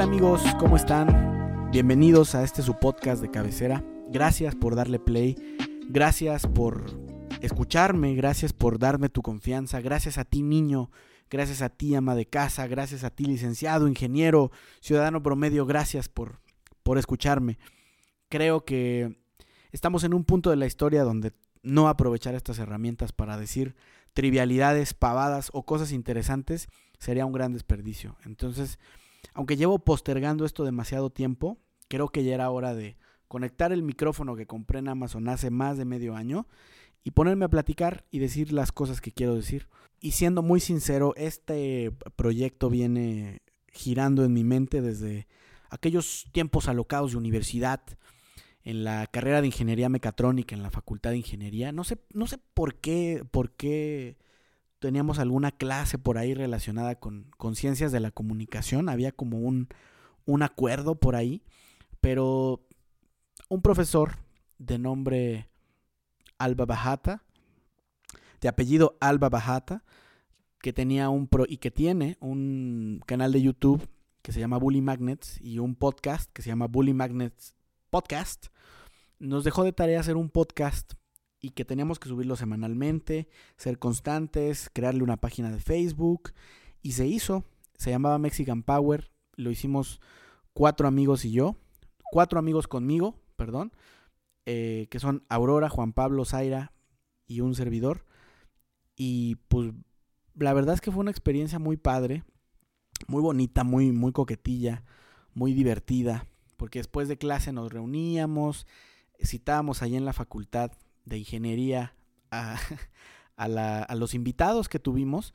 Hola amigos, ¿cómo están? Bienvenidos a este su podcast de cabecera. Gracias por darle play, gracias por escucharme, gracias por darme tu confianza, gracias a ti niño, gracias a ti ama de casa, gracias a ti licenciado, ingeniero, ciudadano promedio, gracias por, por escucharme. Creo que estamos en un punto de la historia donde no aprovechar estas herramientas para decir trivialidades, pavadas o cosas interesantes sería un gran desperdicio. Entonces, aunque llevo postergando esto demasiado tiempo, creo que ya era hora de conectar el micrófono que compré en Amazon hace más de medio año y ponerme a platicar y decir las cosas que quiero decir. Y siendo muy sincero, este proyecto viene girando en mi mente desde aquellos tiempos alocados de universidad, en la carrera de ingeniería mecatrónica en la facultad de ingeniería. No sé, no sé por qué, por qué teníamos alguna clase por ahí relacionada con, con ciencias de la comunicación. Había como un, un acuerdo por ahí. Pero un profesor de nombre Alba Bajata, de apellido Alba Bajata, que tenía un pro y que tiene un canal de YouTube que se llama Bully Magnets y un podcast que se llama Bully Magnets Podcast, nos dejó de tarea hacer un podcast y que teníamos que subirlo semanalmente, ser constantes, crearle una página de Facebook y se hizo, se llamaba Mexican Power, lo hicimos cuatro amigos y yo, cuatro amigos conmigo, perdón, eh, que son Aurora, Juan Pablo, Zaira y un servidor. Y pues la verdad es que fue una experiencia muy padre, muy bonita, muy, muy coquetilla, muy divertida porque después de clase nos reuníamos, citábamos allí en la facultad de ingeniería a, a, los invitados que tuvimos.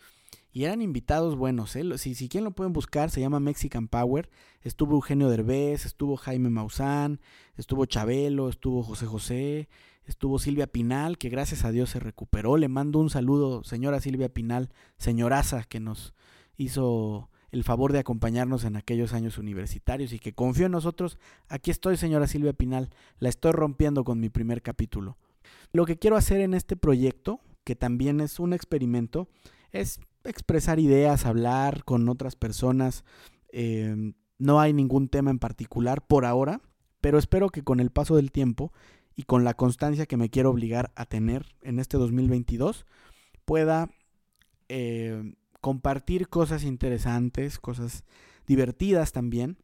Y eran invitados buenos, ¿eh? Si, si quieren lo pueden buscar, se llama Mexican Power. Estuvo Eugenio Derbez, estuvo Jaime Maussan, estuvo Chabelo, estuvo José José, estuvo Silvia Pinal, que gracias a Dios se recuperó. Le mando un saludo, señora Silvia Pinal, señoraza, que nos hizo el favor de acompañarnos en aquellos años universitarios y que confió en nosotros. Aquí estoy, señora Silvia Pinal, la estoy rompiendo con mi primer capítulo. Lo que quiero hacer en este proyecto, que también es un experimento, es expresar ideas, hablar con otras personas. Em, no hay ningún tema en particular por ahora, pero espero que con el paso del tiempo y con la constancia que me quiero obligar a tener en este 2022, pueda eh, compartir cosas interesantes, cosas divertidas también.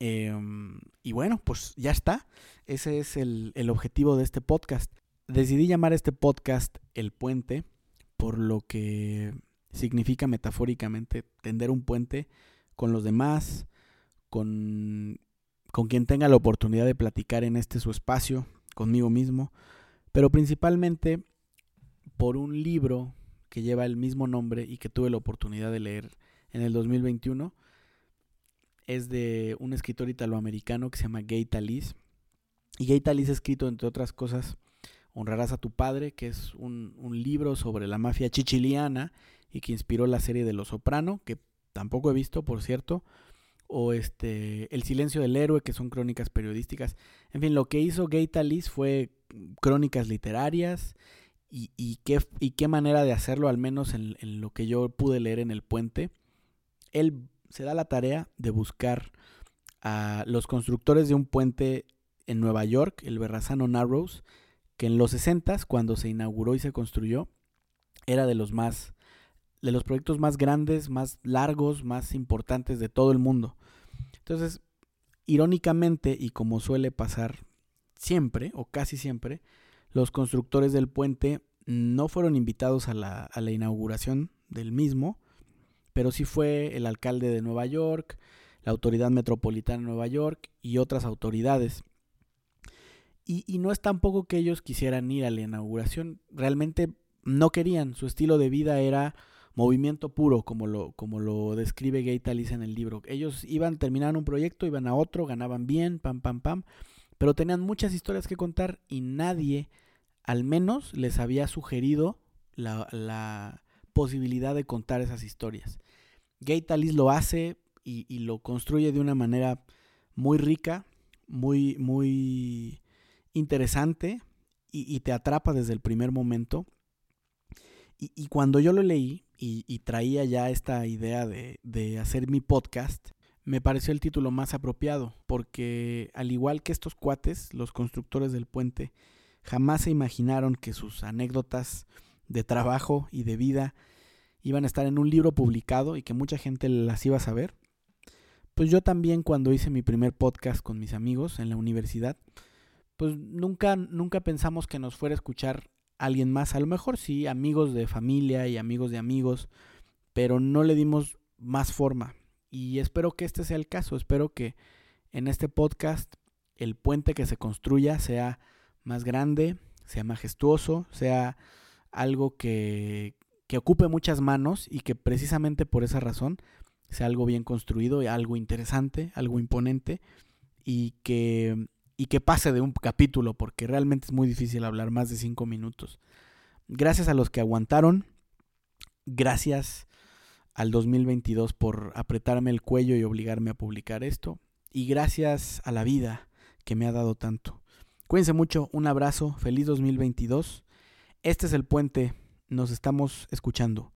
Em, y bueno, pues ya está. Ese es el, el objetivo de este podcast. Decidí llamar este podcast El Puente, por lo que significa metafóricamente tender un puente con los demás, con, con quien tenga la oportunidad de platicar en este su espacio, conmigo mismo, pero principalmente por un libro que lleva el mismo nombre y que tuve la oportunidad de leer en el 2021. Es de un escritor italoamericano que se llama Gay Talis. Y Gay Talis ha escrito, entre otras cosas, Honrarás a tu padre, que es un, un libro sobre la mafia chichiliana y que inspiró la serie de Los Soprano, que tampoco he visto, por cierto, o este El silencio del héroe, que son crónicas periodísticas. En fin, lo que hizo Gay Talis fue crónicas literarias y, qué, y qué manera de hacerlo, al menos en, lo que yo pude leer en el puente. Él se da la tarea de buscar a los constructores de un puente en Nueva York, el Berrazano Narrows, que en los 60 cuando se inauguró y se construyó, era de los más de los proyectos más grandes, más largos, más importantes de todo el mundo. Entonces, irónicamente y como suele pasar siempre o casi siempre, los constructores del puente no fueron invitados a la, a la inauguración del mismo, pero sí fue el alcalde de Nueva York, la Autoridad Metropolitana de Nueva York y otras autoridades. Y, y, no es tampoco que ellos quisieran ir a la inauguración, realmente no querían, su estilo de vida era movimiento puro, como lo, como lo describe Gay Talis en el libro. Ellos iban, terminaban un proyecto, iban a otro, ganaban bien, pam, pam, pam, pero tenían muchas historias que contar y nadie al menos les había sugerido la, posibilidad de contar esas historias. Gay Talis lo hace y, lo construye de una manera muy rica, muy, muy interesante y, te atrapa desde el primer momento. Y, cuando yo lo leí y, traía ya esta idea de, de hacer mi podcast, me pareció el título más apropiado, porque al igual que estos cuates, los constructores del puente, jamás se imaginaron que sus anécdotas de trabajo y de vida iban a estar en un libro publicado y que mucha gente las iba a saber. Pues yo también cuando hice mi primer podcast con mis amigos en la universidad, pues nunca, nunca pensamos que nos fuera a escuchar alguien más. A lo mejor sí, amigos de familia y amigos de amigos, pero no le dimos más forma. Y espero que este sea el caso. Espero que en este podcast el puente que se construya sea más grande, sea majestuoso, sea algo que, que ocupe muchas manos y que precisamente por esa razón sea algo bien construido, algo interesante, algo imponente y que, y que pase de un capítulo, porque realmente es muy difícil hablar más de cinco minutos. Gracias a los que aguantaron, gracias al 2022 por apretarme el cuello y obligarme a publicar esto, y gracias a la vida que me ha dado tanto. Cuídense mucho, un abrazo, feliz 2022. Este es el puente, nos estamos escuchando.